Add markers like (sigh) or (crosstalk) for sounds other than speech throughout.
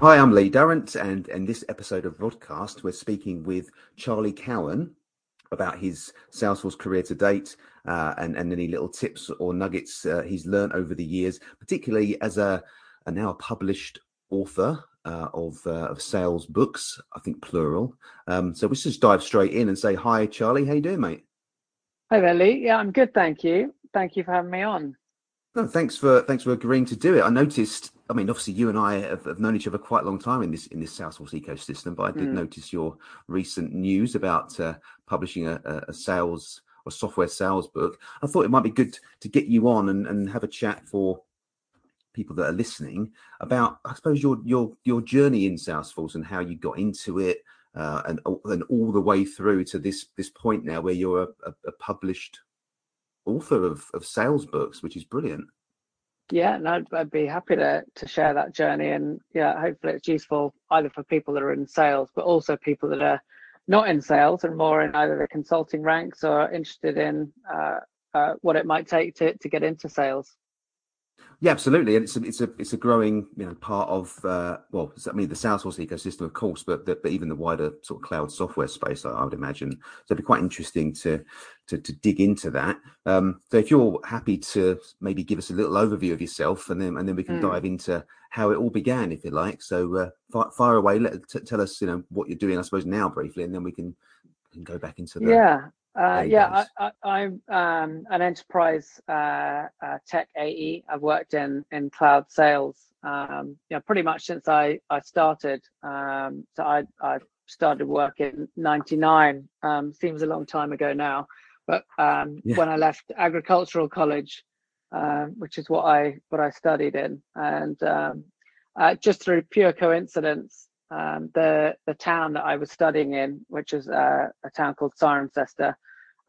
Hi, I'm Lee Durrant, and in this episode of Vodcast, we're speaking with Charlie Cowan about his Salesforce career to date uh, and, and any little tips or nuggets uh, he's learned over the years, particularly as a, a now published author uh, of, uh, of sales books, I think plural. Um, so let's just dive straight in and say hi, Charlie. How you doing, mate? Hi there, Lee. Yeah, I'm good, thank you. Thank you for having me on. No, thanks for thanks for agreeing to do it. I noticed. I mean, obviously, you and I have, have known each other quite a long time in this in this Salesforce ecosystem. But I did mm. notice your recent news about uh, publishing a, a, sales or software sales book. I thought it might be good to get you on and, and have a chat for people that are listening about, I suppose, your your your journey in Salesforce and how you got into it, uh, and and all the way through to this this point now where you're a, a published author of, of sales books, which is brilliant. Yeah, no, I'd be happy to to share that journey, and yeah, hopefully it's useful either for people that are in sales, but also people that are not in sales and more in either the consulting ranks or interested in uh, uh, what it might take to to get into sales. Yeah, absolutely, and it's a, it's a it's a growing you know part of uh, well, I mean the Salesforce ecosystem, of course, but the, but even the wider sort of cloud software space, I, I, would imagine. So it'd be quite interesting to to, to dig into that. Um, so if you're happy to maybe give us a little overview of yourself, and then and then we can mm. dive into how it all began, if you like. So uh, fire, fire away, let t- tell us you know what you're doing, I suppose now briefly, and then we can, can go back into the yeah. Uh, yeah, I, am um, an enterprise uh, uh, tech AE. I've worked in in cloud sales, um, you know, pretty much since I I started. Um, so I I started work in '99. Um, seems a long time ago now, but um, yeah. when I left agricultural college, um, which is what I what I studied in, and uh, just through pure coincidence, um, the the town that I was studying in, which is uh, a town called Cirencester,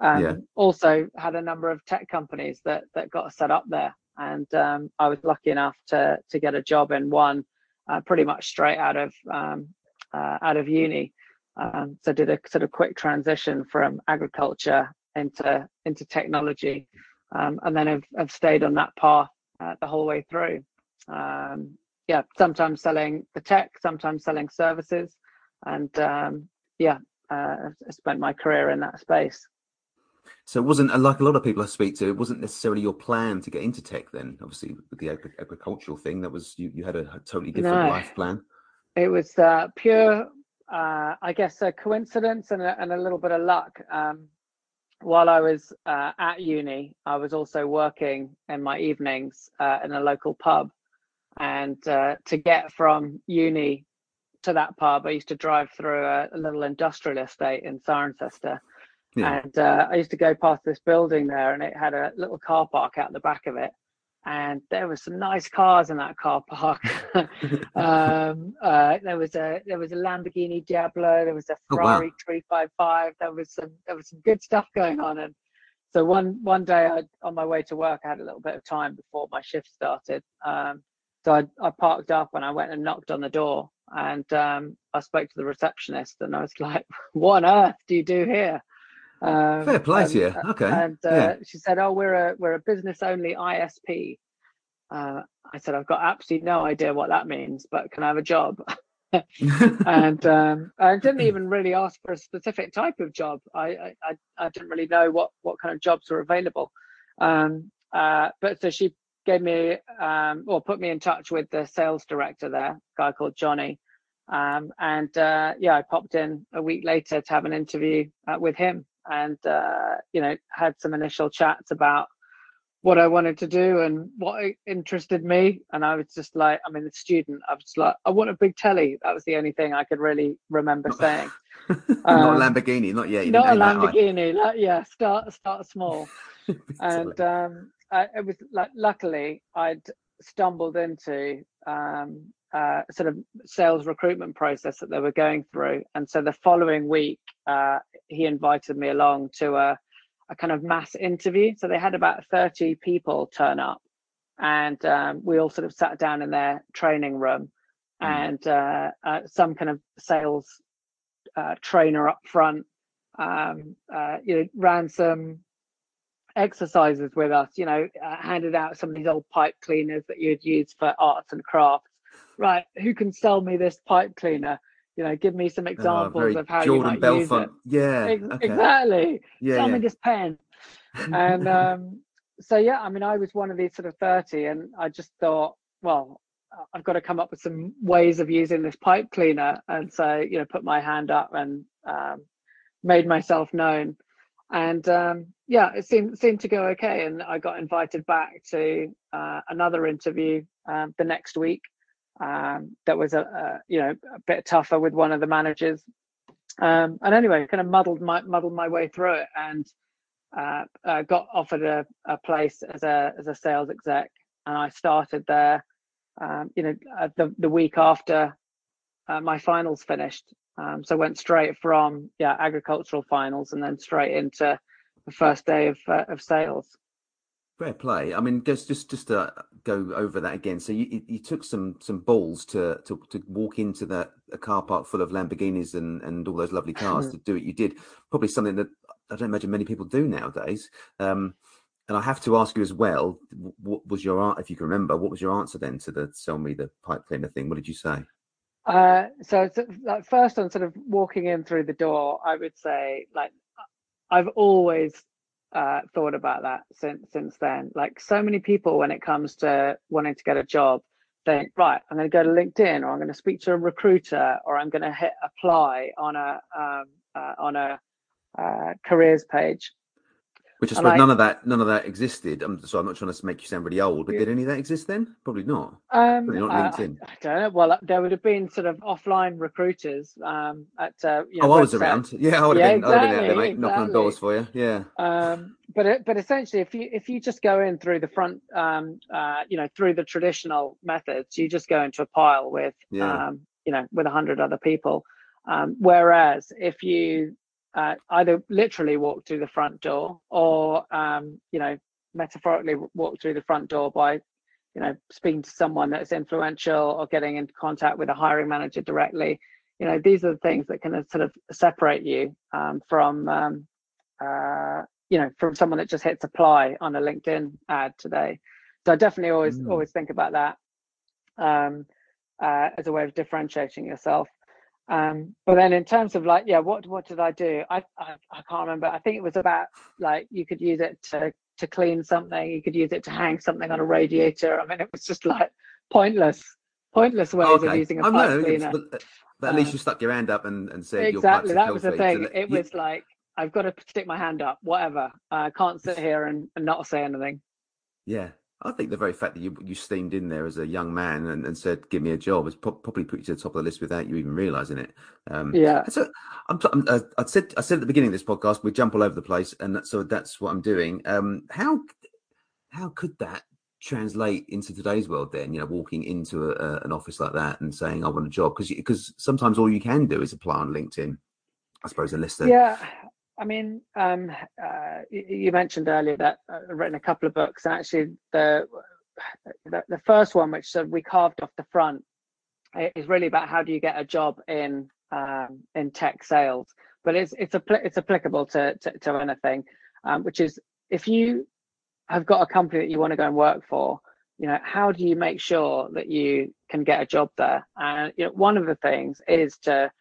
um, yeah. also had a number of tech companies that that got set up there, and um, I was lucky enough to to get a job in one, uh, pretty much straight out of um, uh, out of uni. Um, so did a sort of quick transition from agriculture into into technology, um, and then have, have stayed on that path uh, the whole way through. Um, yeah, sometimes selling the tech, sometimes selling services, and yeah, uh, I spent my career in that space. So it wasn't like a lot of people I speak to. It wasn't necessarily your plan to get into tech. Then, obviously, with the agricultural thing, that was you. You had a, totally different no, life plan. It was uh, pure, uh, I guess, a coincidence and a, and a little bit of luck. Um, while I was uh, at uni, I was also working in my evenings uh, in a local pub, and uh, to get from uni to that pub, I used to drive through a, a little industrial estate in Cirencester yeah. And uh, I used to go past this building there, and it had a little car park out the back of it. And there was some nice cars in that car park. (laughs) um, uh, there was a there was a Lamborghini Diablo. There was a Ferrari oh, wow. 355. There was some there was some good stuff going on. And so one one day, I, on my way to work, I had a little bit of time before my shift started. Um, so I, I parked up and I went and knocked on the door and um, I spoke to the receptionist and I was like, "What on earth do you do here?" Um, Fair play to you. Okay. And uh, yeah. she said, "Oh, we're a we're a business only ISP." Uh, I said, "I've got absolutely no idea what that means, but can I have a job?" (laughs) and um, I didn't even really ask for a specific type of job. I I, I didn't really know what what kind of jobs were available. Um, uh, but so she gave me um, or put me in touch with the sales director there, guy called Johnny. Um, and uh, yeah, I popped in a week later to have an interview uh, with him and uh, you know had some initial chats about what I wanted to do and what interested me. And I was just like, I mean, the student, I was like, I want a big telly. That was the only thing I could really remember saying. (laughs) not um, a Lamborghini, not yet. Not a Lamborghini. Like, yeah, start start small. (laughs) and um, I, it was like, luckily, I'd stumbled into um, uh, sort of sales recruitment process that they were going through. And so the following week, uh, he invited me along to a, a kind of mass interview. So they had about 30 people turn up, and um, we all sort of sat down in their training room, mm. and uh, uh, some kind of sales uh, trainer up front, um, uh, you know, ran some exercises with us. You know, handed out some of these old pipe cleaners that you'd use for arts and crafts right, who can sell me this pipe cleaner? You know, give me some ah, examples of how Jordan you might Belfort. use it. Yeah, okay. exactly. Yeah, sell yeah. me this pen. (laughs) and um, so yeah, I mean, I was one of these sort of thirty, and I just thought, well, I've got to come up with some ways of using this pipe cleaner, and so you know, put my hand up and um, made myself known and um, yeah, it seemed seemed to go okay. And I got invited back to uh, another interview um, the next week. Um, that was a, a, you know a bit tougher with one of the managers. Um, and anyway, kind of muddled my muddled my way through it, and uh, uh, got offered a, a place as a as a sales exec, and I started there. Um, you know, uh, the the week after uh, my finals finished, um, so went straight from yeah agricultural finals and then straight into the first day of uh, of sales. Fair play. I mean, just just just to go over that again. So you you took some some balls to to, to walk into the a car park full of Lamborghinis and and all those lovely cars to do it. You did probably something that I don't imagine many people do nowadays. Um, and I have to ask you as well, what was your if you can remember, what was your answer then to the sell me the pipe cleaner thing? What did you say? Uh, so, so like first on sort of walking in through the door, I would say like I've always uh, thought about that since since then. Like so many people, when it comes to wanting to get a job, think right, I'm going to go to LinkedIn, or I'm going to speak to a recruiter, or I'm going to hit apply on a um, uh, on a uh, careers page. Which I suppose I, none of that none of that existed. I'm so I'm not trying to make you sound really old, but yeah. did any of that exist then? Probably not. Um, Probably not LinkedIn. I, I, don't know. Well, there would have been sort of offline recruiters um, at. Uh, you know, oh, I was around. (laughs) Yeah, I would have yeah, been. Exactly, I would have been out there, mate, exactly. knocking on doors for you. Yeah. Um, but it, but essentially, if you if you just go in through the front, um, uh, you know, through the traditional methods, you just go into a pile with, yeah. um, you know, with a hundred other people. Um, whereas if you uh, either literally walk through the front door or um, you know metaphorically walk through the front door by you know speaking to someone that's influential or getting into contact with a hiring manager directly. You know these are the things that can sort of separate you um, from um, uh, you know from someone that just hits apply on a linkedin ad today. So i definitely always mm. always think about that um, uh, as a way of differentiating yourself um, but then in terms of like, yeah, what what did I do? I, I, I can't remember. I think it was about like you could use it to to clean something. You could use it to hang something on a radiator. I mean, it was just like pointless, pointless ways okay. of using a pipe know, cleaner. But, but, at least um, you stuck your hand up and, and said exactly. That was the thing. So it was like I've got to stick my hand up. Whatever. I can't sit here and, and not say anything. Yeah, I think the very fact that you you steamed in there as a young man and, and said, "Give me a job," has pro- probably put you to the top of the list without you even realizing it. Um, yeah. So I'm, I'm, uh, I said I said at the beginning of this podcast we jump all over the place, and that, so that's what I'm doing. Um, how how could that translate into today's world? Then you know, walking into a, a, an office like that and saying, "I want a job," because because sometimes all you can do is apply on LinkedIn. I suppose unless they yeah I mean, um, uh, you mentioned earlier that uh, I've written a couple of books, and actually the the, the first one, which we carved off the front, is really about how do you get a job in um, in tech sales. But it's it's a it's applicable to to, to anything, um, which is if you have got a company that you want to go and work for, you know, how do you make sure that you can get a job there? And you know, one of the things is to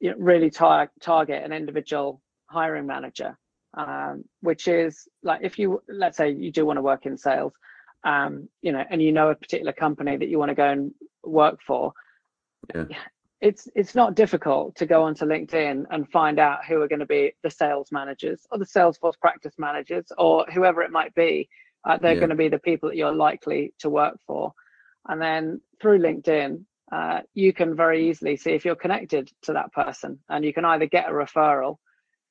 you know, really tar- target an individual hiring manager, um, which is like if you let's say you do want to work in sales, um, you know, and you know a particular company that you want to go and work for. Yeah. It's it's not difficult to go onto LinkedIn and find out who are going to be the sales managers or the Salesforce practice managers or whoever it might be. Uh, they're yeah. going to be the people that you're likely to work for, and then through LinkedIn, uh, you can very easily see if you're connected to that person, and you can either get a referral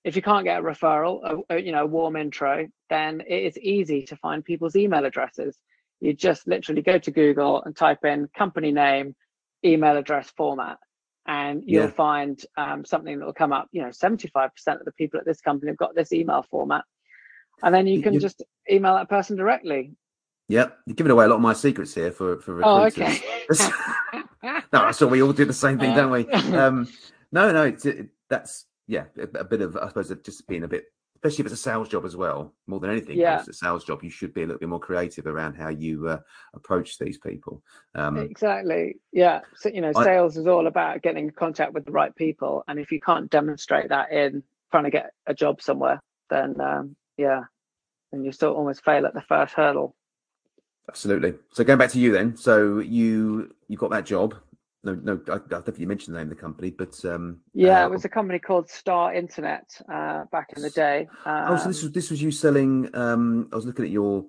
if you can't get a referral, a, a, you know, a warm intro, then it is easy to find people's email addresses. You just literally go to Google and type in company name, email address format, and you'll yeah. find um, something that will come up. You know, 75% of the people at this company have got this email format. And then you can you, just email that person directly. Yep, you're giving away a lot of my secrets here for for recruiters. Oh, okay. (laughs) no, so we all do the same thing, don't we? (laughs) Um, no, no, it's, it, that's yeah, a, a, bit of I suppose just being a bit especially if it's a sales job as well. More than anything, yeah. it's a sales job. You should be a little bit more creative around how you uh, approach these people. Um, exactly. Yeah. So, you know, sales I, is all about getting in contact with the right people, and if you can't demonstrate that in trying to get a job somewhere, then um, yeah, then you still almost fail at the first hurdle. Absolutely. So going back to you then, so you you got that job no, no, I, I don't think you mentioned the name of the company, but um, yeah, uh, it was a company called Star Internet uh, back in the day. Um, oh, so this um, was this was you selling. Um, I was looking at your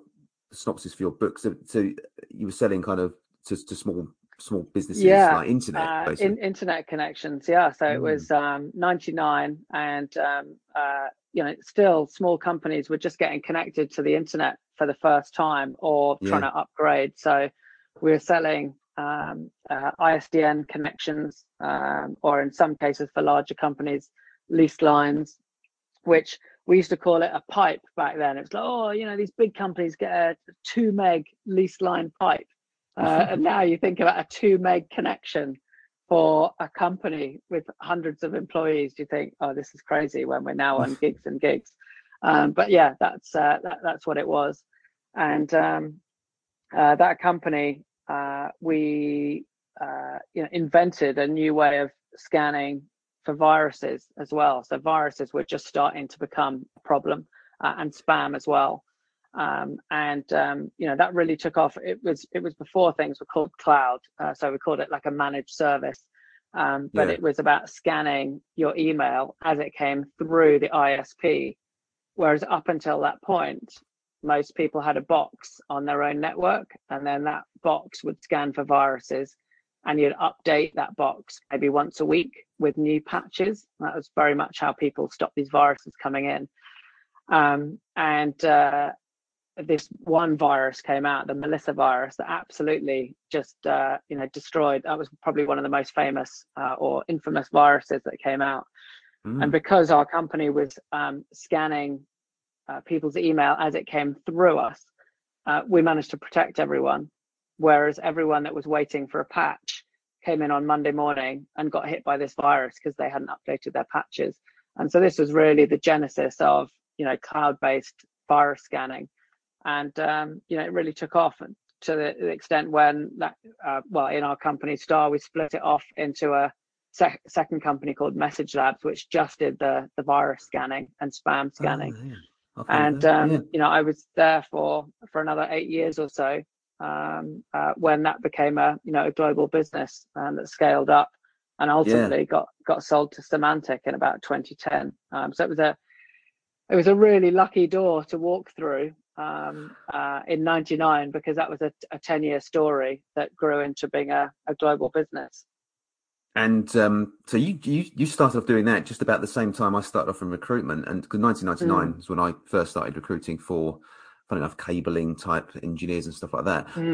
synopsis for your book. So, so you were selling kind of to, to small small businesses, yeah, like internet, uh, in, internet connections. Yeah, so mm. it was um, ninety nine, and um, uh, you know, still small companies were just getting connected to the internet for the first time or yeah. trying to upgrade. So we were selling um, uh, ISDN connections, um, or in some cases for larger companies, leased lines, which we used to call it a pipe back then. It's like, oh, you know, these big companies get a two meg leased line pipe. Uh, (laughs) and now you think about a two meg connection for a company with hundreds of employees. You think, oh, this is crazy when we're now on (laughs) gigs and gigs. Um, but yeah, that's uh, that, that's what it was. And um, uh, that company uh, we uh, you know invented a new way of scanning for viruses as well. So viruses were just starting to become a problem uh, and spam as well. Um, and um, you know that really took off. It was it was before things were called cloud, uh, so we called it like a managed service. Um, but yeah. it was about scanning your email as it came through the ISP. Whereas up until that point, most people had a box on their own network, and then that box would scan for viruses, and you'd update that box maybe once a week with new patches. That was very much how people stopped these viruses coming in. Um, and uh, this one virus came out, the Melissa virus, that absolutely just uh, you know destroyed. That was probably one of the most famous uh, or infamous viruses that came out. Mm. And because our company was um, scanning uh, people's email as it came through us, uh, we managed to protect everyone. Whereas everyone that was waiting for a patch came in on Monday morning and got hit by this virus because they hadn't updated their patches. And so this was really the genesis of you know cloud-based virus scanning, and um, you know it really took off to the, the extent when that uh, well in our company Star we split it off into a sec- second company called Message Labs, which just did the the virus scanning and spam oh, scanning. Oh, and um, yeah. you know, I was there for for another eight years or so um, uh, when that became a you know a global business and that scaled up and ultimately yeah. got got sold to Symantec in about 2010. Um, so it was a it was a really lucky door to walk through um, uh, in 99 because that was a, a 10 year story that grew into being a, a global business. And um, so you, you you started off doing that just about the same time I started off in recruitment, and because 1999 mm. was when I first started recruiting for, funny enough, cabling type engineers and stuff like that. Mm.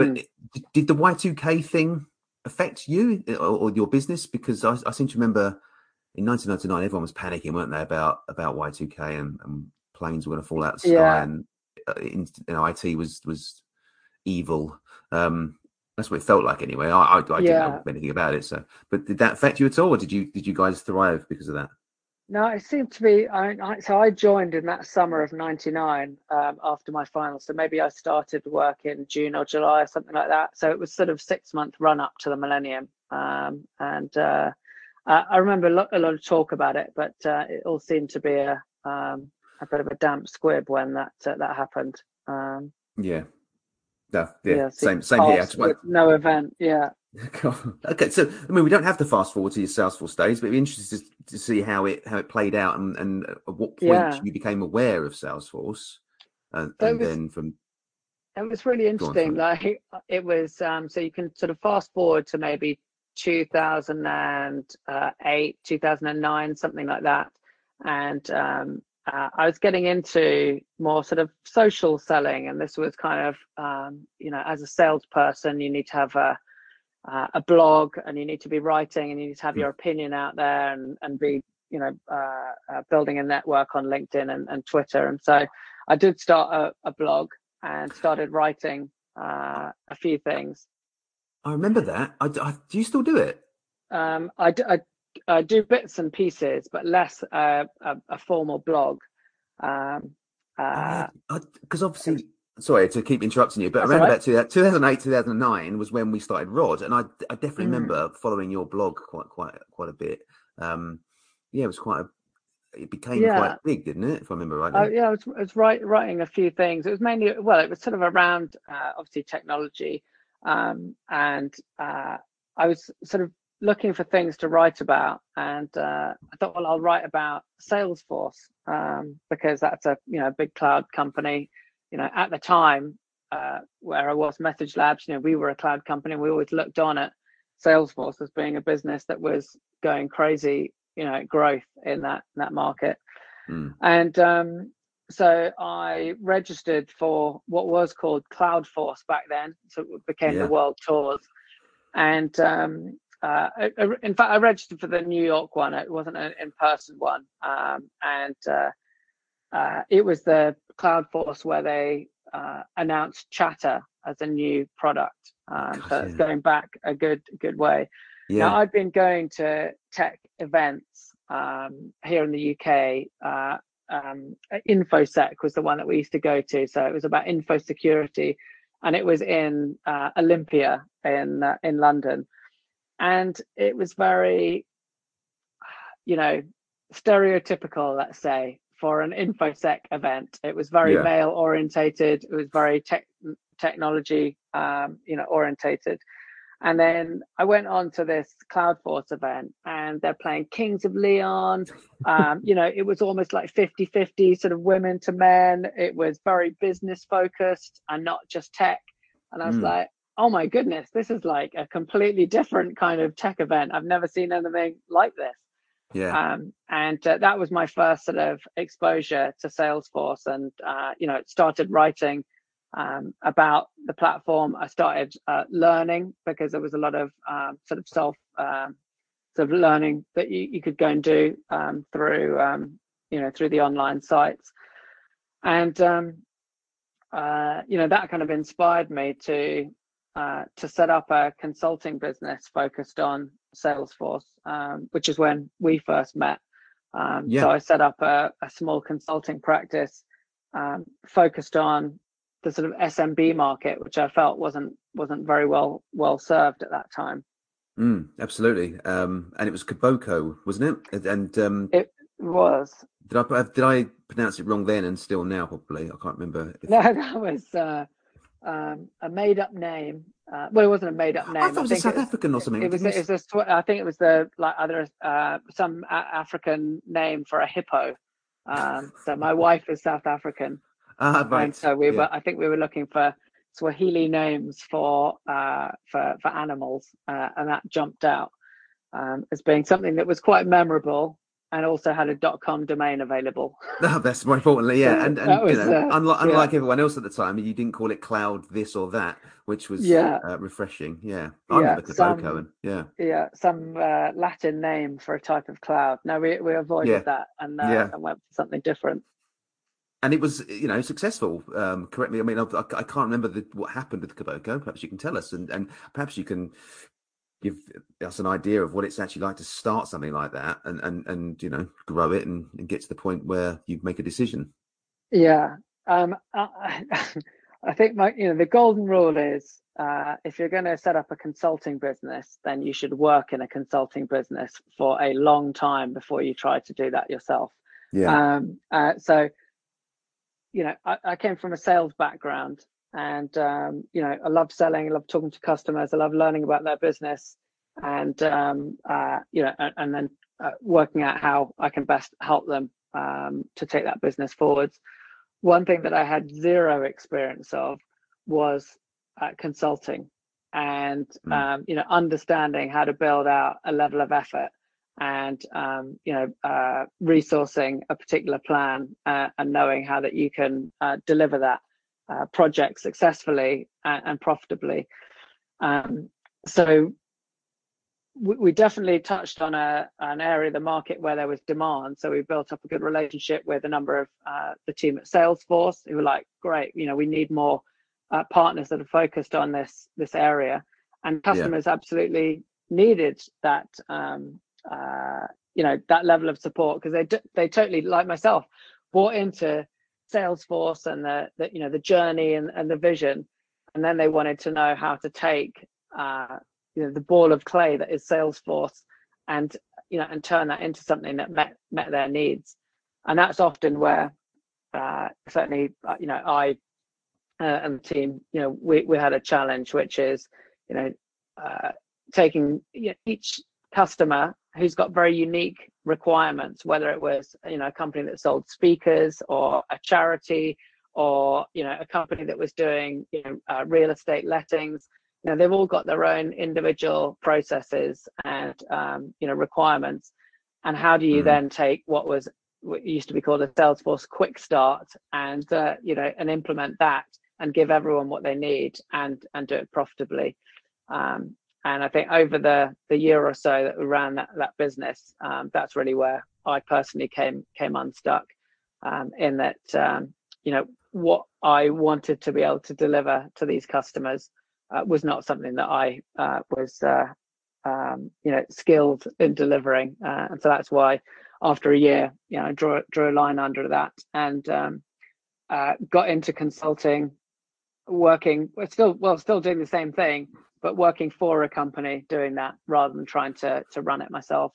But did the Y2K thing affect you or, or your business? Because I, I, seem to remember in 1999 everyone was panicking, weren't they, about about Y2K and, and planes were going to fall out of the sky, yeah. and uh, in, know, IT was was evil. Um, that's what it felt like anyway. I, I, I didn't know anything about it. So, but did that affect you at all, or did you did you guys thrive because of that? No, it seemed to be. I, I, so I joined in that summer of '99 um, after my final. So maybe I started work in June or July or something like that. So it was sort of six month run up to the millennium, um, and uh, I remember a lot, a lot, of talk about it, but uh, it all seemed to be a um, a bit of a damp squib when that uh, that happened. Um, yeah, no, yeah, yeah same same here. No event, yeah. (laughs) okay, so I mean, we don't have to fast forward to your Salesforce days, but it'd be interesting to, to see how it how it played out and, and at what point yeah. you became aware of Salesforce, and, and was, then from. It was really interesting. Like it was, um, so you can sort of fast forward to maybe 2008, 2009, something like that, and um, uh, I was getting into more sort of social selling, and this was kind of, um, you know, as a salesperson, you need to have a uh, a blog, and you need to be writing, and you need to have hmm. your opinion out there, and and be, you know, uh, uh, building a network on LinkedIn and, and Twitter. And so, I did start a, a blog and started writing uh, a few things. I remember that. I, I, do you still do it? Um, I, I uh, do bits and pieces, but less uh, a, a, formal blog. Um, because uh, obviously sorry to keep interrupting you, but around right. about 2008, 2009 was when we started Rod, and I, I definitely mm. remember following your blog quite, quite, quite a bit. Um, yeah, it was quite a, it became yeah. quite big, didn't it? If I remember right. Oh, yeah, I was, I was write, writing a few things. It was mainly, well, it was sort of around uh, obviously technology, um, and uh, I was sort of looking for things to write about, and uh, I thought, well, I'll write about Salesforce um, because that's a you know big cloud company you know, at the time uh, where I was, Message Labs, you know, we were a cloud company. We always looked on at Salesforce as being a business that was going crazy, you know, growth in that in that market. Mm. And um, so I registered for what was called Cloudforce back then. So it became yeah. the World Tours. And um, uh, in fact, I registered for the New York one. It wasn't an in-person one, um, and uh, uh, it was the Cloudforce where they uh, announced Chatter as a new product. Um, so it's going back a good good way. Yeah. Now I've been going to tech events um, here in the UK. Uh, um, InfoSec was the one that we used to go to. So it was about info security, and it was in uh, Olympia in uh, in London, and it was very, you know, stereotypical. Let's say for an infosec event. It was very yeah. male orientated. It was very tech technology, um, you know, orientated. And then I went on to this Cloudforce event and they're playing Kings of Leon. Um, you know, it was almost like 50 50 sort of women to men. It was very business focused and not just tech. And I was mm. like, oh my goodness, this is like a completely different kind of tech event. I've never seen anything like this. Yeah. Um, and uh, that was my first sort of exposure to Salesforce, and uh, you know, started writing um, about the platform. I started uh, learning because there was a lot of um, sort of self um, sort of learning that you, you could go and do um, through um, you know through the online sites, and uh, you know that kind of inspired me to uh, to set up a consulting business focused on Salesforce, um, which is when we first met. Um, yeah. So I set up a, a small consulting practice um, focused on the sort of SMB market, which I felt wasn't wasn't very well well served at that time. Mm, absolutely, um, and it was Kiboko, wasn't it? And um, it was. Did I did I pronounce it wrong then and still now? Probably I can't remember. If... (laughs) No, that was uh, um, a made up name. Uh, well, it wasn't a made up name. I thought it was a South it, African or something. It was. It was a, I think it was the like other uh, some African name for a hippo. Um, so my (laughs) wife is South African, ah, right. and so we yeah. were. I think we were looking for Swahili names for uh, for for animals, uh, and that jumped out um, as being something that was quite memorable and also had a .com domain available. No, (laughs) that's more importantly, yeah. And, and was, you know, uh, unlike, unlike yeah. everyone else at the time, you didn't call it cloud this or that, which was yeah. Uh, refreshing. Yeah, I yeah, some, and, yeah, yeah, some uh, Latin name for a type of cloud. No, we we avoided yeah. that and uh, yeah. and went for something different. And it was, you know, successful. Um, correct me. I mean, I, I can't remember the, what happened with Kiboko. Perhaps you can tell us, and and perhaps you can give us an idea of what it's actually like to start something like that and and and you know grow it and, and get to the point where you make a decision. Yeah. Um i, I (laughs) think my you know the golden rule is uh, if you're going to set up a consulting business then you should work in a consulting business for a long time before you try to do that yourself. Yeah. Um uh, so you know I, I came from a sales background and um, you know i love selling i love talking to customers i love learning about their business. And um, uh, you know and, and then uh, working out how i can best help them um, to take that business forwards. One thing that i had zero experience of was uh, consulting and mm. you know understanding how to build out a level of effort and um, you know uh, resourcing a particular plan uh, and knowing how that you can uh, deliver that uh, project successfully and, and profitably. Um, so we, we, definitely touched on a, an area of the market where there was demand. So we built up a good relationship with a number of uh, the team at Salesforce who were like, great, you know, we need more uh, partners that are focused on this this area. And customers yeah. absolutely needed that um, uh, you know that level of support because they they totally like myself bought into Salesforce and the, the you know the journey and, and the vision, and then they wanted to know how to take uh, you know the ball of clay that is Salesforce and you know and turn that into something that met met their needs, and that's often where uh, certainly uh, you know I uh, and the team you know we we had a challenge which is you know uh, taking you know, each customer who's got very unique requirements, whether it was you know a company that sold speakers or a charity or you know a company that was doing you know uh, real estate lettings. You know they've all got their own individual processes and um, you know requirements. And how do you mm. then take what was what used to be called a Salesforce quick start and uh, you know and implement that and give everyone what they need and and do it profitably. Um, and I think over the the year or so that we ran that that business, um, that's really where I personally came came unstuck. Um, in that, um, you know, what I wanted to be able to deliver to these customers uh, was not something that I uh, was, uh, um, you know, skilled in delivering, uh, and so that's why after a year, you know, I drew drew a line under that and um, uh, got into consulting, working, still well, still doing the same thing, but working for a company doing that rather than trying to to run it myself.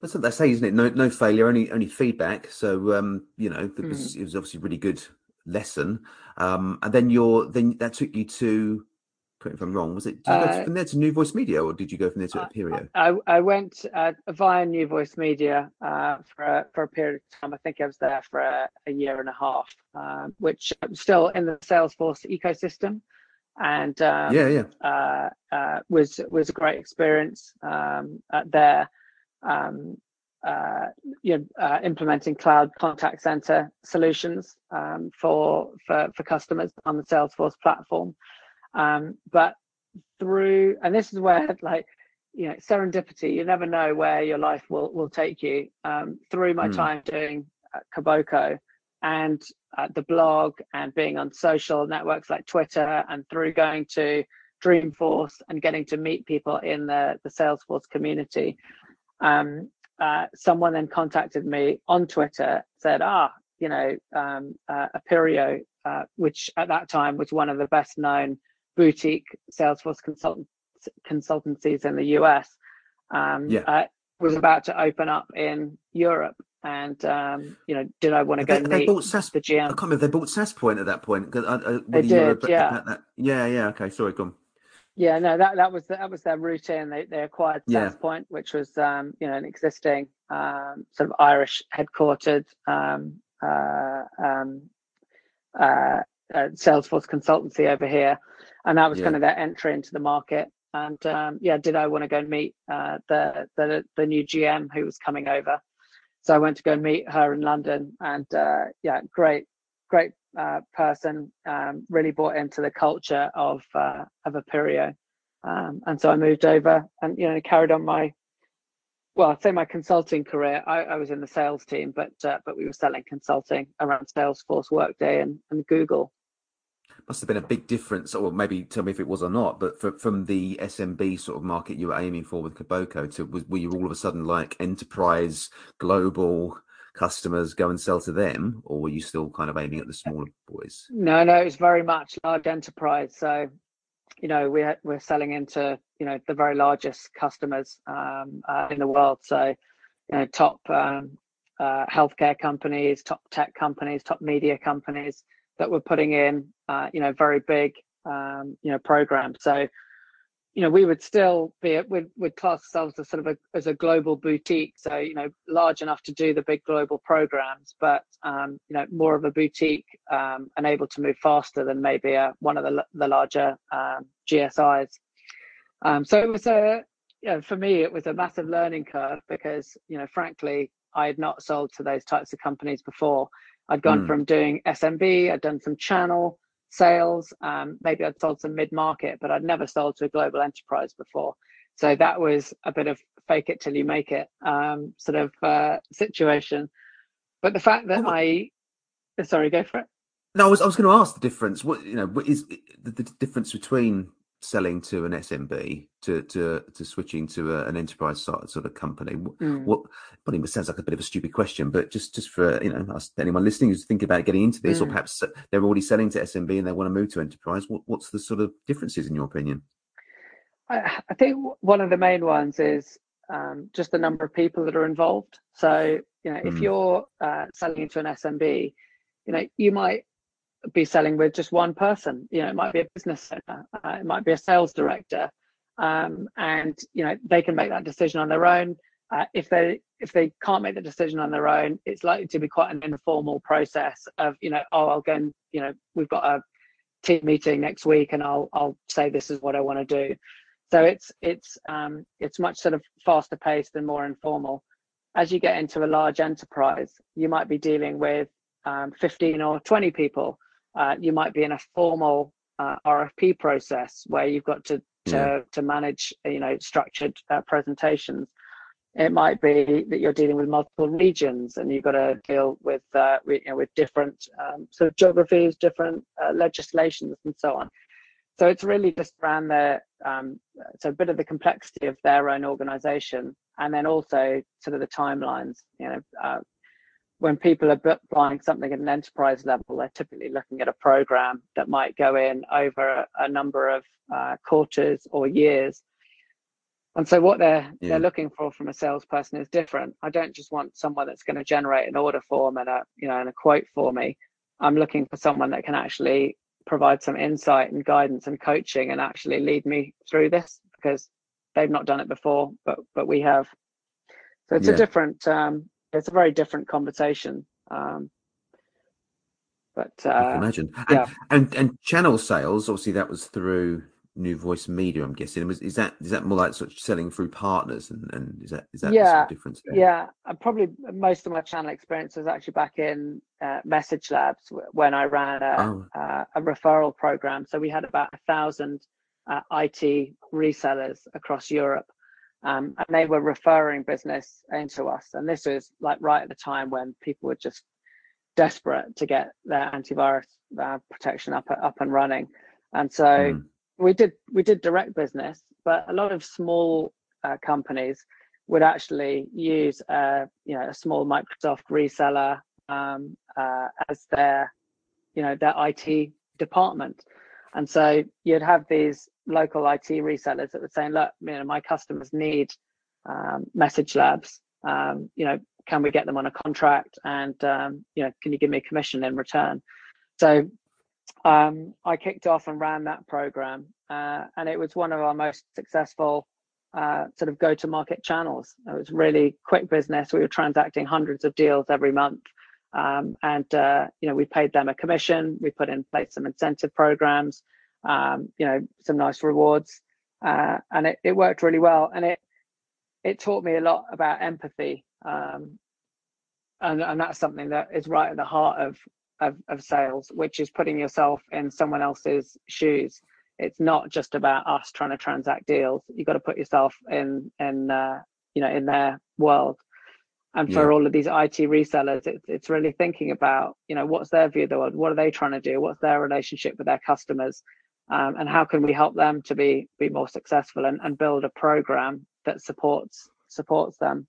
That's what they say, isn't it? No, no failure, only only feedback. So, um, you know, it was, mm. it was obviously a really good lesson. Um, and then your then that took you to. Correct if I'm wrong. Was it did you uh, go from there to New Voice Media, or did you go from there to Appirio? I, I went uh, via New Voice Media uh, for a, for a period of time. I think I was there for a, a year and a half, um, which I'm still in the Salesforce ecosystem and um, yeah, yeah, uh, uh, was was a great experience um, there. Um, uh, you know, uh, implementing cloud contact center solutions um, for for for customers on the Salesforce platform, um, but through and this is where like you know serendipity you never know where your life will will take you um, through my mm. time doing uh, Kiboko and uh, the blog and being on social networks like Twitter and through going to Dreamforce and getting to meet people in the, the Salesforce community. Um, uh, someone then contacted me on Twitter, said, ah, you know, um, uh, Appirio, uh, which at that time was one of the best known boutique Salesforce consultant, consultancies in the US, um, yeah. Uh, was about to open up in Europe and um, you know, did I want to go they, meet bought SAS, the GM? I can't remember. They bought Saaspoint at that point. I, I, they did, yeah. That, yeah, yeah. Okay, sorry, go on. Yeah, no, that that was that was their routine. They they acquired yeah. Saaspoint, which was um, you know an existing um, sort of Irish headquartered um, uh, um, uh, uh, Salesforce consultancy over here, and that was yeah. kind of their entry into the market. And um, yeah, did I want to go and meet uh, the the the new GM who was coming over? So I went to go meet her in London, and uh, yeah, great, great uh, person. Um, really bought into the culture of uh, of Appirio, um, and so I moved over and you know carried on my well, I'd say my consulting career. I, I was in the sales team, but uh, but we were selling consulting around Salesforce, Workday, and, and Google must have been a big difference, or maybe tell me if it was or not. But for, from the SMB sort of market you were aiming for with Kiboko to was were you all of a sudden like enterprise global customers go and sell to them, or were you still kind of aiming at the smaller boys? No, no, it's very much large enterprise. So, you know, we're we're selling into you know the very largest customers um, uh, in the world. So, you know, top um, uh, healthcare companies, top tech companies, top media companies that we're putting in, uh, you know, very big, um, you know, programs. So, you know, we would still be would would class ourselves as sort of a, as a global boutique. So, you know, large enough to do the big global programs, but um, you know, more of a boutique um, and able to move faster than maybe a, one of the the larger um, GSIs. Um, so it was a, you know, for me, it was a massive learning curve because, you know, frankly, I had not sold to those types of companies before. I'd gone mm. from doing SMB, I'd done some channel sales, um, maybe I'd sold some mid market, but I'd never sold to a global enterprise before. So that was a bit of fake it till you make it um, sort of uh, situation. But the fact that oh, I, sorry, go for it. No, I was I was going to ask the difference. What you know, what is the, the difference between selling to an SMB to to to switching to a, an enterprise sort of company? Mm. What? It sounds like a bit of a stupid question, but just just for you know anyone listening who's thinking about getting into this, mm. or perhaps they're already selling to SMB and they want to move to enterprise, what, what's the sort of differences in your opinion? I, I think one of the main ones is um, just the number of people that are involved. So you know, mm. if you're uh, selling to an SMB, you know, you might be selling with just one person. You know, it might be a business owner, uh, it might be a sales director, um, and you know they can make that decision on their own. Uh, if they if they can't make the decision on their own, it's likely to be quite an informal process of you know, oh, I'll go and you know, we've got a team meeting next week, and I'll I'll say this is what I want to do. So it's it's um, it's much sort of faster paced and more informal. As you get into a large enterprise, you might be dealing with um, 15 or 20 people uh, you might be in a formal uh, RFP process where you've got to to, yeah. to manage you know structured uh, presentations. It might be that you're dealing with multiple regions and you've got to deal with uh, you know, with different um, sort of geographies, different uh, legislations, and so on. So it's really just around the um, so a bit of the complexity of their own organisation, and then also sort of the timelines. You know, uh, when people are buying something at an enterprise level, they're typically looking at a program that might go in over a, number of uh, quarters or years. And so what they're yeah. they're looking for from a salesperson is different. I don't just want someone that's going to generate an order form and a you know and a quote for me. I'm looking for someone that can actually provide some insight and guidance and coaching and actually lead me through this because they've not done it before, but but we have. So it's yeah. a different um, it's a very different conversation. Um, but uh, I can imagine. And, yeah. and and channel sales, obviously, that was through New Voice Media. I'm guessing. Was is that is that more like sort of selling through partners, and, and is that is that yeah sort of difference? There? Yeah, probably most of my channel experience was actually back in uh, Message Labs when I ran a, oh. uh, a referral program. So we had about a thousand uh, IT resellers across Europe um, and they were referring business into us. And this was like right at the time when people were just desperate to get their antivirus uh, protection up up and running. And so mm. we did we did direct business, but a lot of small uh, companies would actually use a you know a small Microsoft reseller um, uh, as their you know their IT department. And so you'd have these local IT resellers that were saying, look, you know, my customers need um, message labs. Um, you know, can we get them on a contract? And um, you know, can you give me a commission in return? So um, I kicked off and ran that program, uh, and it was one of our most successful uh, sort of go-to-market channels. It was really quick business. We were transacting hundreds of deals every month. Um, and uh, you know we paid them a commission. We put in place some incentive programs, um, you know, some nice rewards, uh, and it, it worked really well. And it it taught me a lot about empathy, um, and and that's something that is right at the heart of, of of sales, which is putting yourself in someone else's shoes. It's not just about us trying to transact deals. You've got to put yourself in in uh, you know in their world and for yeah. all of these IT resellers, it's it's really thinking about you know what's their view of the world, what are they trying to do, what's their relationship with their customers, um, and how can we help them to be be more successful and, and build a program that supports supports them.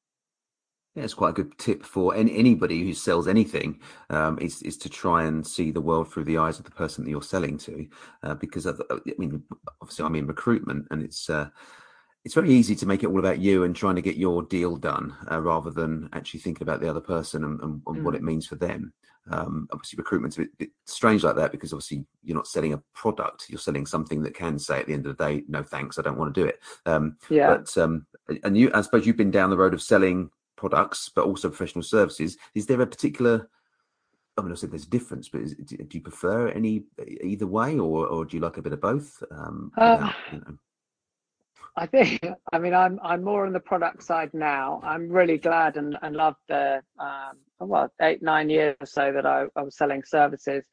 Yeah, it's quite a good tip for any, anybody who sells anything um, is is to try and see the world through the eyes of the person that you're selling to, uh, because of, I mean, obviously I'm in recruitment and it's. Uh, it's very easy to make it all about you and trying to get your deal done uh, rather than actually thinking about the other person and, and, and mm. what it means for them. Um, obviously, recruitment's a bit, bit, strange like that because obviously you're not selling a product; you're selling something that can say at the end of the day, "No, thanks, I don't want to do it." Um, yeah. But um, and you, I suppose you've been down the road of selling products, but also professional services. Is there a particular I mean, I said there's a difference, but is, do you prefer any either way, or or do you like a bit of both? Um, uh, without, you know? I think, (laughs) I mean, I'm I'm more on the product side now. I'm really glad and, and love the um, well eight nine years or so that I, I was selling services.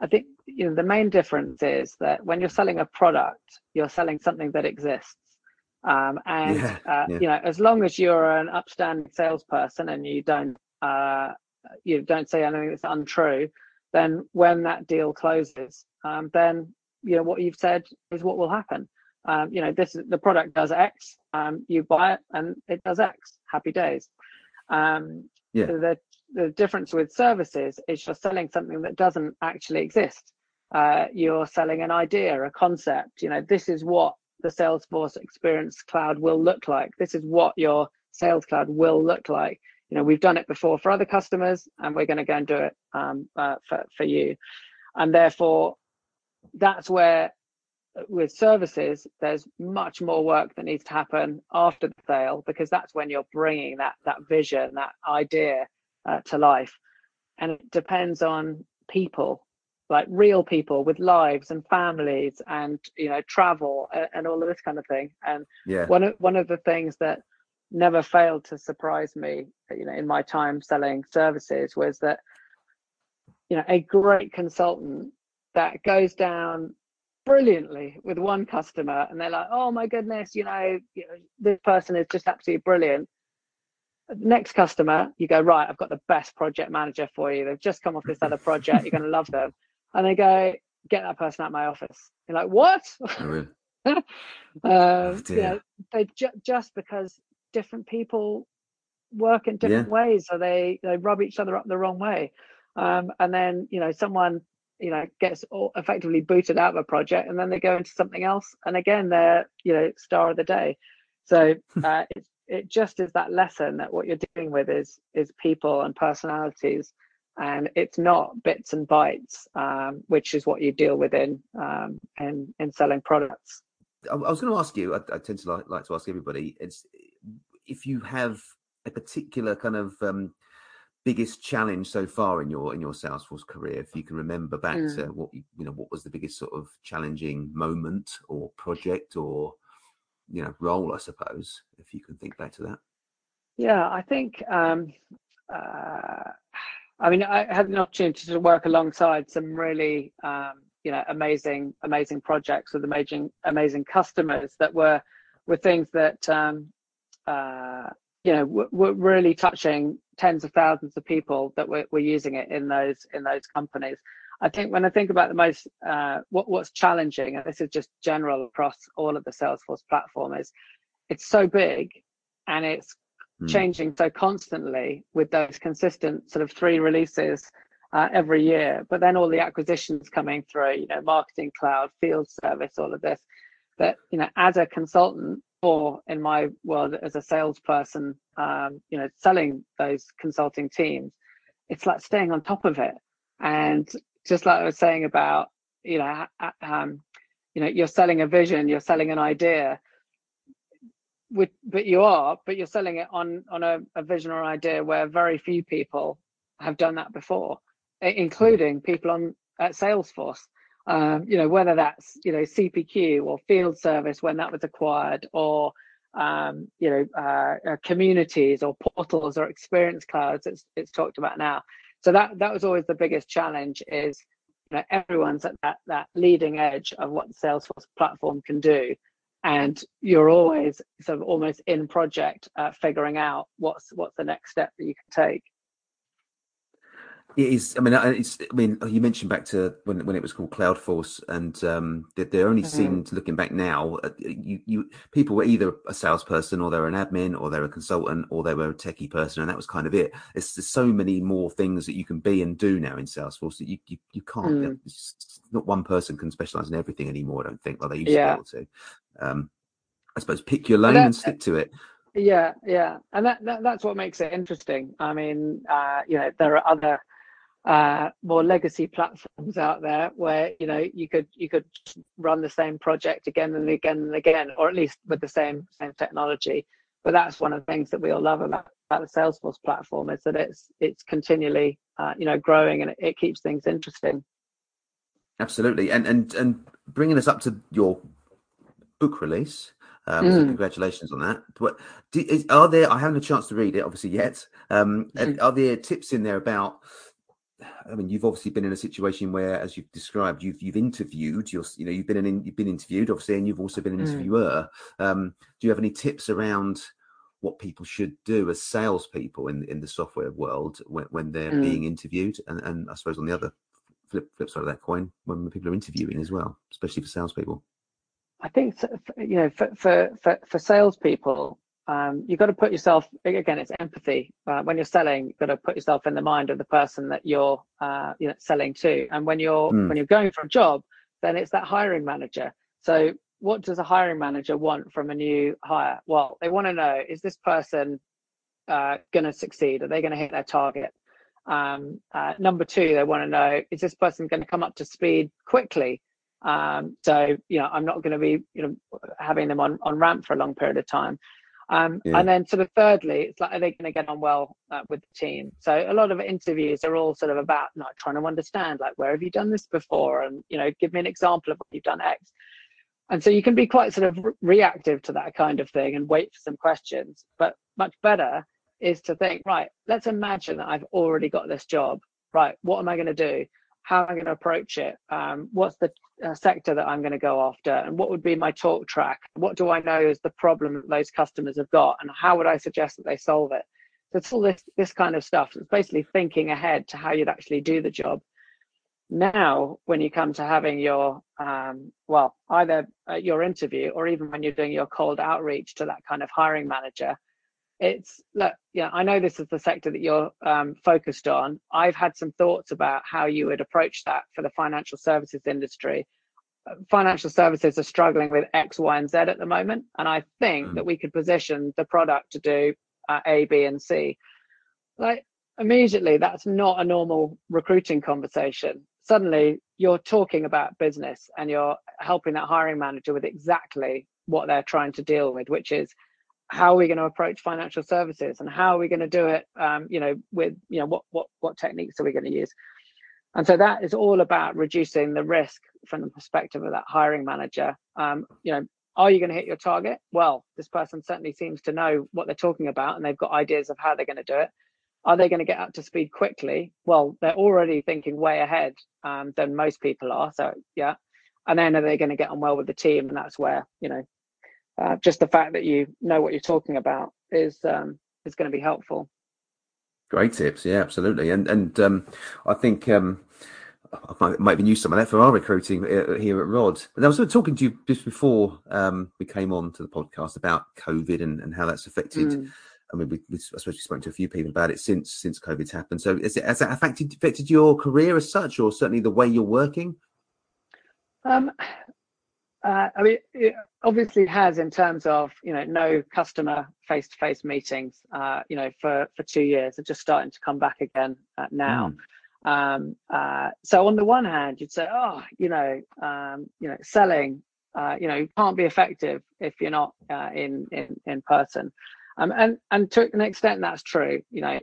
I think you know the main difference is that when you're selling a product, you're selling something that exists. Um, and yeah, uh, yeah. you know, as long as you're an upstanding salesperson and you don't uh, you don't say anything that's untrue, then when that deal closes, um, then you know what you've said is what will happen. Um, you know, this is the product does X. Um, you buy it and it does X. Happy days. Um, yeah. The the difference with services is you're selling something that doesn't actually exist. Uh, you're selling an idea, a concept. You know, this is what the Salesforce Experience Cloud will look like. This is what your Sales Cloud will look like. You know, we've done it before for other customers, and we're going to go and do it um, uh, for for you. And therefore, that's where with services, there's much more work that needs to happen after the sale because that's when you're bringing that that vision, that idea uh, to life, and it depends on people, like real people with lives and families, and you know travel and, and all of this kind of thing. And yeah. one of one of the things that never failed to surprise me, you know, in my time selling services was that you know a great consultant that goes down brilliantly with one customer and they're like oh my goodness you know, you know this person is just absolutely brilliant. Next customer you go right i've got the best project manager for you. They've just come off this other project. You're going to love them. And they go get that person out of my office. You're like what? Oh, really? (laughs) um, oh, they ju- just because different people work in different yeah. ways so they they rub each other up the wrong way. Um, and then you know someone you know gets effectively booted out of a project and then they go into something else and again they're you know star of the day. So (laughs) uh, it, it just is that lesson that what you're dealing with is is people and personalities and it's not bits and bytes um, which is what you deal with in um, in, in selling products. I, was going to ask you I, I, tend to like, like to ask everybody it's if you have a particular kind of um, biggest challenge so far in your in your Salesforce career? If you can remember back mm. to what you, you know, what was the biggest sort of challenging moment or project or you know role, I suppose, if you can think back to that. Yeah, I think. Um, uh, I mean, I had an opportunity to work alongside some really, um, you know, amazing, amazing projects with amazing, amazing customers that were, were things that, um, uh, you know, we're really touching tens of thousands of people that were, were using it in those in those companies. I think when I think about the most uh, what what's challenging, and this is just general across all of the Salesforce platform, is it's so big and it's mm. changing so constantly with those consistent sort of three releases uh, every year. But then all the acquisitions coming through, you know, marketing cloud, field service, all of this. That you know, as a consultant, in my world as a salesperson, um, you know, selling those consulting teams, it's like staying on top of it. And just like I was saying about, you know, um, you know, you're selling a vision, you're selling an idea, with, but you are, but you're selling it on on a, a vision or idea where very few people have done that before, including people on at Salesforce um, you know, whether that's, you know, CPQ or field service when that was acquired or, um, you know, uh, uh, communities or portals or experience clouds it's, it's talked about now. So that, that was always the biggest challenge is, you know, everyone's at that, that leading edge of what the Salesforce platform can do. And you're always sort of almost in project uh, figuring out what's what's the next step that you can take. It is. I mean, it's. I mean, you mentioned back to when when it was called Cloudforce, and um, they, they only mm-hmm. seemed looking back now. Uh, you, you people were either a salesperson, or they're an admin, or they're a consultant, or they were a techie person, and that was kind of it. It's there's so many more things that you can be and do now in Salesforce that you you, you can't. Mm. not one person can specialize in everything anymore. I don't think like they used yeah. to be able to. Um, I suppose pick your lane and stick to it. Yeah, yeah, and that, that that's what makes it interesting. I mean, uh, you know, there are other uh, more legacy platforms out there where you know you could you could run the same project again and again and again, or at least with the same same technology. But that's one of the things that we all love about, about the Salesforce platform is that it's it's continually uh, you know growing and it, it keeps things interesting. Absolutely, and and and bringing us up to your book release. Um, mm. so congratulations on that. But do, is, are there? I haven't a chance to read it, obviously yet. Um, mm. Are there tips in there about I mean, you've obviously been in a situation where, as you've described, you've you've interviewed. You're, you know, you've been an you've been interviewed, obviously, and you've also been an mm. interviewer. Um, do you have any tips around what people should do as salespeople in in the software world when, when they're mm. being interviewed? And and I suppose on the other flip flip side of that coin, when people are interviewing as well, especially for salespeople. I think you know for for for, for salespeople, um, you've got to put yourself again. It's empathy. Uh, when you're selling, you've got to put yourself in the mind of the person that you're uh, you know selling to. And when you're mm. when you're going for a job, then it's that hiring manager. So what does a hiring manager want from a new hire? Well, they want to know is this person uh, going to succeed? Are they going to hit their target? Um, uh, number two, they want to know is this person going to come up to speed quickly? Um, so you know, I'm not going to be you know having them on on ramp for a long period of time. Um, yeah. And then sort of thirdly, it's like are they going to get on well uh, with the team? So a lot of interviews are all sort of about not trying to understand like where have you done this before, and you know give me an example of what you've done X. And so you can be quite sort of re- reactive to that kind of thing and wait for some questions. But much better is to think right. Let's imagine that I've already got this job. Right, what am I going to do? How I'm going to approach it? Um, what's the uh, sector that I'm going to go after? And what would be my talk track? What do I know is the problem that those customers have got? And how would I suggest that they solve it? So it's all this, this kind of stuff. It's basically thinking ahead to how you'd actually do the job. Now, when you come to having your, um, well, either your interview or even when you're doing your cold outreach to that kind of hiring manager, it's look yeah i know this is the sector that you're um, focused on. I've had some thoughts about how you would approach that for the financial services industry. Financial services are struggling with x y and z at the moment and i think mm. that we could position the product to do uh, a b and c. Like immediately that's not a normal recruiting conversation. Suddenly you're talking about business and you're helping that hiring manager with exactly what they're trying to deal with which is how are we going to approach financial services and how are we going to do it um, you know with you know what what what techniques are we going to use? And so that is all about reducing the risk from the perspective of that hiring manager. Um, you know are you going to hit your target? Well this person certainly seems to know what they're talking about and they've got ideas of how they're going to do it. Are they going to get up to speed quickly? Well they're already thinking way ahead um, than most people are so yeah. And then are they going to get on well with the team? And that's where you know uh, just the fact that you know what you're talking about is um, is going to be helpful. Great tips, yeah, absolutely, and and um, I think um, I might, might even used some of that for our recruiting uh, here at Rod. And I was talking to you just before um, we came on to the podcast about COVID and, and how that's affected. Mm. I mean, we, we, I suppose we spoke to a few people about it since since COVID's happened. So, is it, has that affected affected your career as such, or certainly the way you're working? Um, uh, I mean, it obviously has in terms of you know no customer face-to-face meetings. Uh, you know, for for two years, they're just starting to come back again uh, now. Mm. Um, uh, so on the one hand, you'd say, oh, you know, um, you know, selling, uh, you know, you can't be effective if you're not uh, in in in person. Um, and and to an extent, that's true. You know,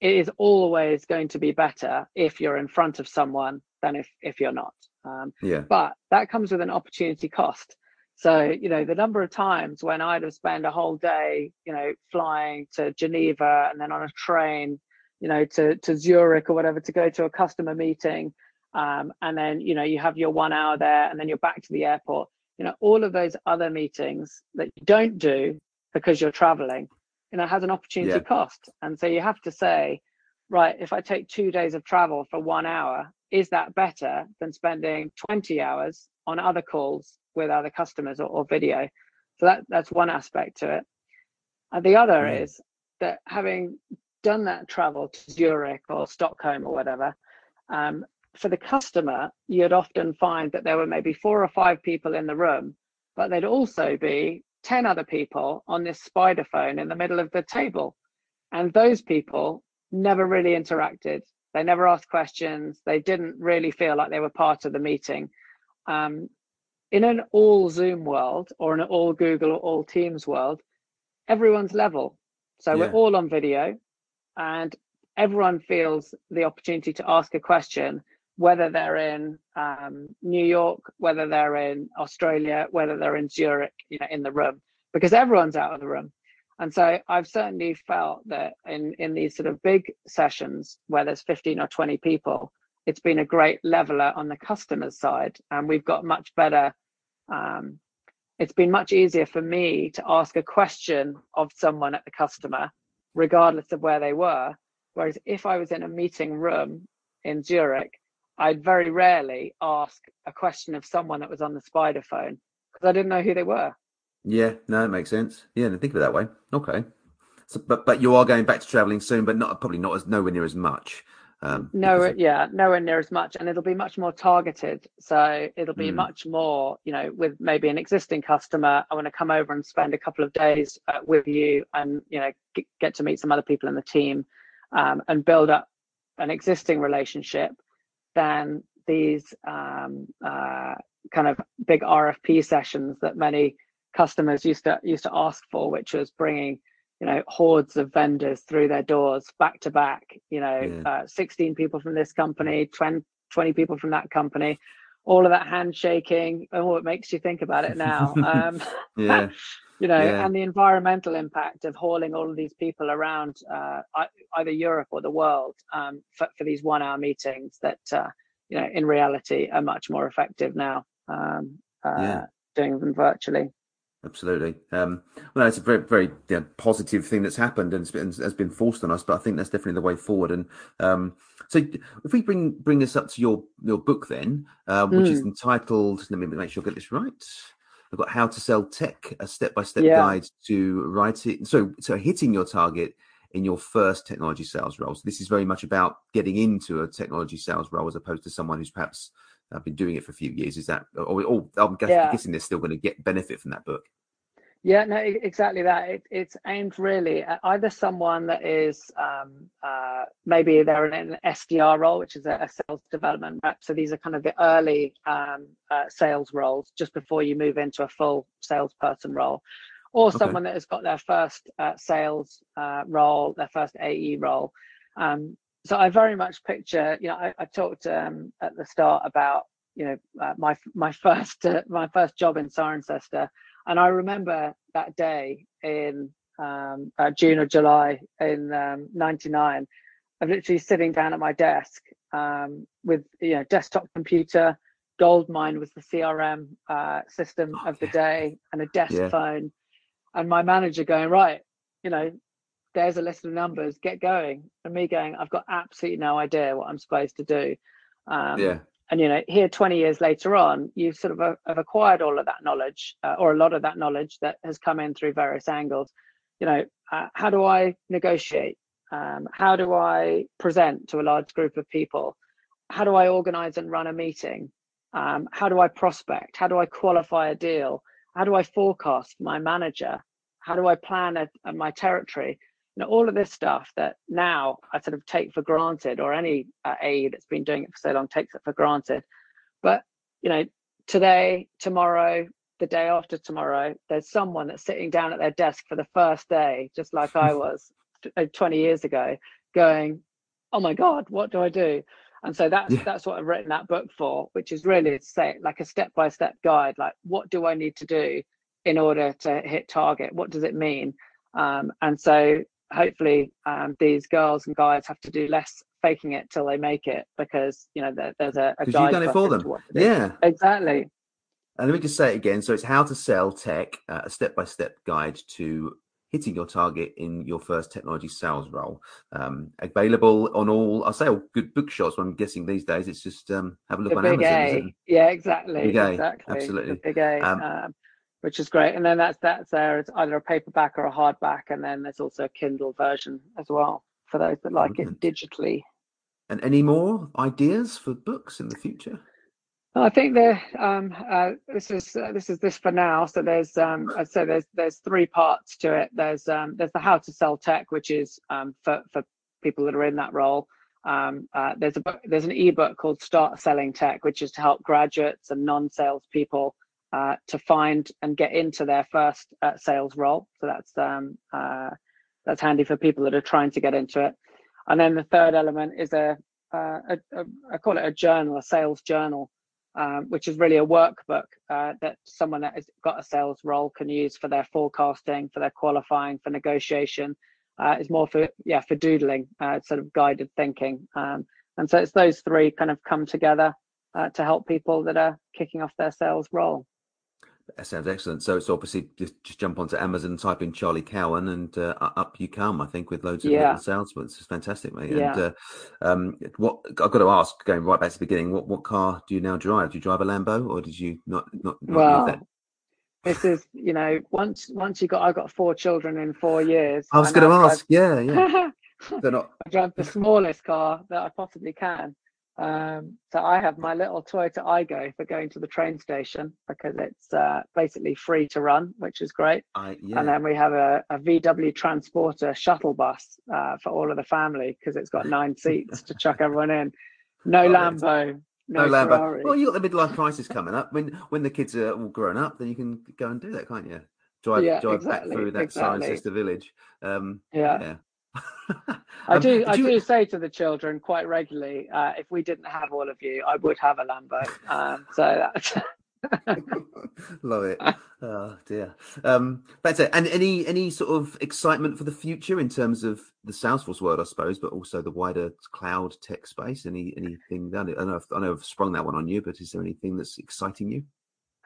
it is always going to be better if you're in front of someone than if if you're not. Um, yeah. But that comes with an opportunity cost. So, you know, the number of times when I'd have spent a whole day, you know, flying to Geneva and then on a train, you know, to, to Zurich or whatever to go to a customer meeting. Um, and then, you know, you have your one hour there and then you're back to the airport. You know, all of those other meetings that you don't do because you're traveling, you know, has an opportunity yeah. cost. And so you have to say, right, if I take two days of travel for one hour, is that better than spending 20 hours on other calls with other customers or, or video? So that that's one aspect to it. And the other mm. is that having done that travel to Zurich or Stockholm or whatever, um, for the customer, you'd often find that there were maybe four or five people in the room, but there'd also be 10 other people on this spider phone in the middle of the table. And those people never really interacted. They never asked questions. They didn't really feel like they were part of the meeting. Um, in an all Zoom world or an all Google or all Teams world, everyone's level. So yeah. we're all on video and everyone feels the opportunity to ask a question, whether they're in um, New York, whether they're in Australia, whether they're in Zurich, you know, in the room, because everyone's out of the room. And so I've certainly felt that in, in these sort of big sessions where there's 15 or 20 people, it's been a great leveler on the customer's side. And we've got much better, um, it's been much easier for me to ask a question of someone at the customer, regardless of where they were. Whereas if I was in a meeting room in Zurich, I'd very rarely ask a question of someone that was on the spider phone because I didn't know who they were. Yeah, no, it makes sense. Yeah, and think of it that way. Okay. So, but but you are going back to traveling soon, but not probably not as nowhere near as much. Um, no, yeah, nowhere near as much, and it'll be much more targeted. So it'll be mm. much more, you know, with maybe an existing customer. I want to come over and spend a couple of days uh, with you, and you know, get, get, to meet some other people in the team, um, and build up an existing relationship. Than these um, uh, kind of big RFP sessions that many customers used to used to ask for, which was bringing you know hordes of vendors through their doors back to back you know yeah. uh, 16 people from this company 20, 20 people from that company all of that handshaking oh it makes you think about it now (laughs) um, yeah (laughs) you know yeah. and the environmental impact of hauling all of these people around uh, either europe or the world um, for, for, these one hour meetings that uh, you know in reality are much more effective now um, uh, yeah. doing them virtually Absolutely. Um, well, it's a very, very you know, positive thing that's happened and been, has been forced on us. But I think that's definitely the way forward. And um, so, if we bring bring this up to your your book, then, uh, which mm. is hmm. entitled, let me make sure I get this right. I've got how to sell tech, a step by step guide to writing. So, so hitting your target in your first technology sales role. So, this is very much about getting into a technology sales role as opposed to someone who's perhaps I've been doing it for a few years. Is that, or, or I'm guessing, yeah. guessing they're still going to get benefit from that book? Yeah, no, exactly that. It, it's aimed really at either someone that is um, uh, maybe they're in an SDR role, which is a, a, sales development rep. So these are kind of the early um, uh, sales roles just before you move into a full salesperson role, or okay. someone that has got their first uh, sales uh, role, their first AE role. Um, so I very much picture, you know, I, I talked um, at the start about, you know, uh, my my (laughs) first uh, my first job in Cirencester, and I remember that day in um, uh, June or July in '99. Um, I'm literally sitting down at my desk um, with you know desktop computer. Goldmine was the CRM uh, system oh, of the day, and a desk yeah. phone, and my manager going right, you know, there's a list of numbers, get going. And me going, I've got absolutely no idea what I'm supposed to do. Um, yeah. And you know, here 20 years later on, you sort of uh, have acquired all of that knowledge, uh, or a lot of that knowledge that has come in through various angles. You know, uh, how do I negotiate? Um, how do I present to a large group of people? How do I organize and run a meeting? Um, how do I prospect? How do I qualify a deal? How do I forecast my manager? How do I plan a, a, my territory? You know all of this stuff that now I sort of take for granted, or any uh, AE that's been doing it for so long takes it for granted. But you know, today, tomorrow, the day after tomorrow, there's someone that's sitting down at their desk for the first day, just like I (laughs) was uh, 20 years ago, going, "Oh my God, what do I do?" And so that's yeah. that's what I've written that book for, which is really to say like a step by step guide, like what do I need to do in order to hit target? What does it mean? Um, and so hopefully um, these girls and guys have to do less faking it till they make it because you know there, there's a, a guide you've done it for them. yeah. Exactly. And let me just say it again. So it's how to sell tech uh, a step-by-step guide to hitting your target in your first technology sales role. Um, available on all i'll say all good bookshops i'm guessing these days. It's just um, have a look the on amazon yeah exactly exactly. absolutely the which is great. And then that's that's there. It's either a paperback or a hardback, and then there's also a Kindle version as well for those that like it digitally. And any more ideas for books in the future? I think there. Um, uh, this is uh, this is this for now. So there's um, so there's there's three parts to it. There's um, there's the how to sell tech, which is um, for for people that are in that role. Um, uh, there's a book, there's an ebook called Start Selling Tech, which is to help graduates and non-sales people uh, to find and get into their first uh, sales role. So that's um, uh, that's handy for people that are trying to get into it. And then the third element is a, uh, I call it a journal, a sales journal, um, which is really a workbook uh, that someone that has got a sales role can use for their forecasting, for their qualifying, for negotiation. Uh, it's more for yeah for doodling, sort of guided thinking. Um, and so it's those three kind of come together to help people that are kicking off their sales role. That sounds excellent. So it's obviously just, just jump onto Amazon, type in Charlie Cowan, and uh, up you come. I think with loads of yeah. sales, but it's fantastic, mate. Yeah. And uh, um, what I've got to ask, going right back to the beginning, what what car do you now drive? Do you drive a Lambo, or did you not not, not well, this is you know once once you got I got four children in four years. I was going to ask, yeah, yeah. (laughs) They're not. I drive the smallest car that I possibly can. Um, so I have my little Toyota Aygo for going to the train station because it's uh, basically free to run, which is great. I, yeah. And then we have a, a VW Transporter shuttle bus uh, for all of the family because it's got (laughs) nine seats to chuck (laughs) everyone in. No Lambo, no, no Lambo. Ferrari. Well, you got the midlife crisis coming up. When when the kids are all grown up, then you can go and do that, can't you? Drive yeah, drive exactly, back through that exactly. Cirencester village. Um, yeah. yeah. I do. Um, I you... do say to the children quite regularly, uh, if we didn't have all of you, I would have a Lambo. Um, so that's. (laughs) Love it. Oh dear. Um, that's it. And any any sort of excitement for the future in terms of the Salesforce world, I suppose, but also the wider cloud tech space. Any anything that I know I know I've sprung that one on you, but is there anything that's exciting you?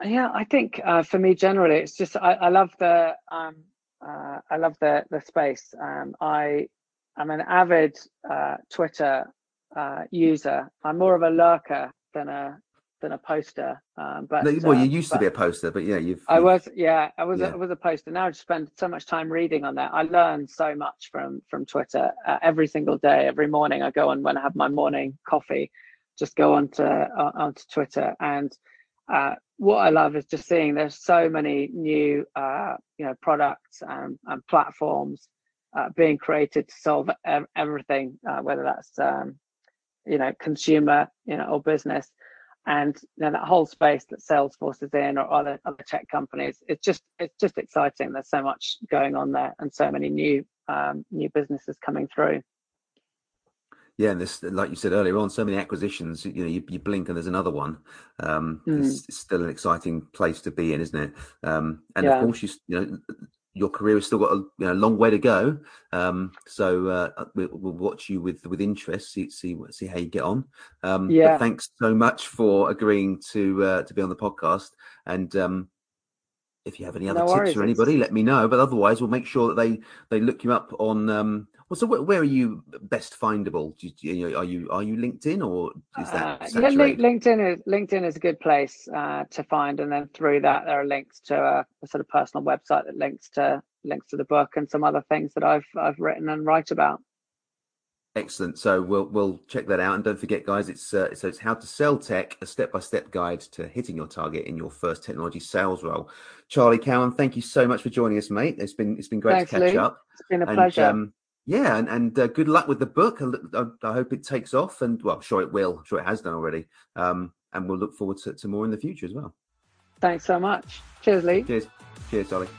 Yeah, I think uh, for me generally, it's just I, I love the um, uh, I love the the space. Um, I I'm an avid uh, Twitter uh, user. I'm more of a lurker than a than a poster. Um, but well, you uh, used to be a poster, but yeah, you've. I was, yeah, I was, yeah. A, I was a poster. Now I just spend so much time reading on that. I learn so much from from Twitter uh, every single day. Every morning, I go on when I have my morning coffee, just go onto uh, onto Twitter, and uh, what I love is just seeing there's so many new, uh, you know, products and, and platforms uh, being created to solve ev- everything, whether that's um, you know consumer, you know, or business and you know, that whole space that Salesforce is in or other other tech companies, it's just it's just exciting. There's so much going on there and so many new um, new businesses coming through. Yeah, and this, like you said earlier on, so many acquisitions. You know, you, you blink and there's another one. Um, mm. it's, it's, still an exciting place to be in, isn't it? Um, and yeah. of course, you, you know, your career has still got a you know, long way to go. Um, so uh, we'll, we'll, watch you with with interest, see see see how you get on. Um, yeah. thanks so much for agreeing to uh, to be on the podcast. And um, if you have any other no tips worries. or anybody, let me know. But otherwise, we'll make sure that they they look you up on um, well, so where, where, are you best findable? Do you, are you are you LinkedIn or is that? Uh, yeah, LinkedIn is LinkedIn is a good place uh, to find, and then through that there are links to a, a, sort of personal website that links to links to the book and some other things that I've I've written and write about. Excellent. So we'll we'll check that out, and don't forget, guys, it's uh, so it's how to sell tech, a step by step guide to hitting your target in your first technology sales role. Charlie Cowan, thank you so much for joining us, mate. It's been it's been great Thanks, to catch up. It's been a and, pleasure. Um, yeah, and, and uh, good luck with the book. I, I, hope it takes off, and well, I'm sure it will. I'm sure it has done already. Um, and we'll look forward to, to more in the future as well. Thanks so much. Cheers, Lee. Cheers. Cheers, Charlie.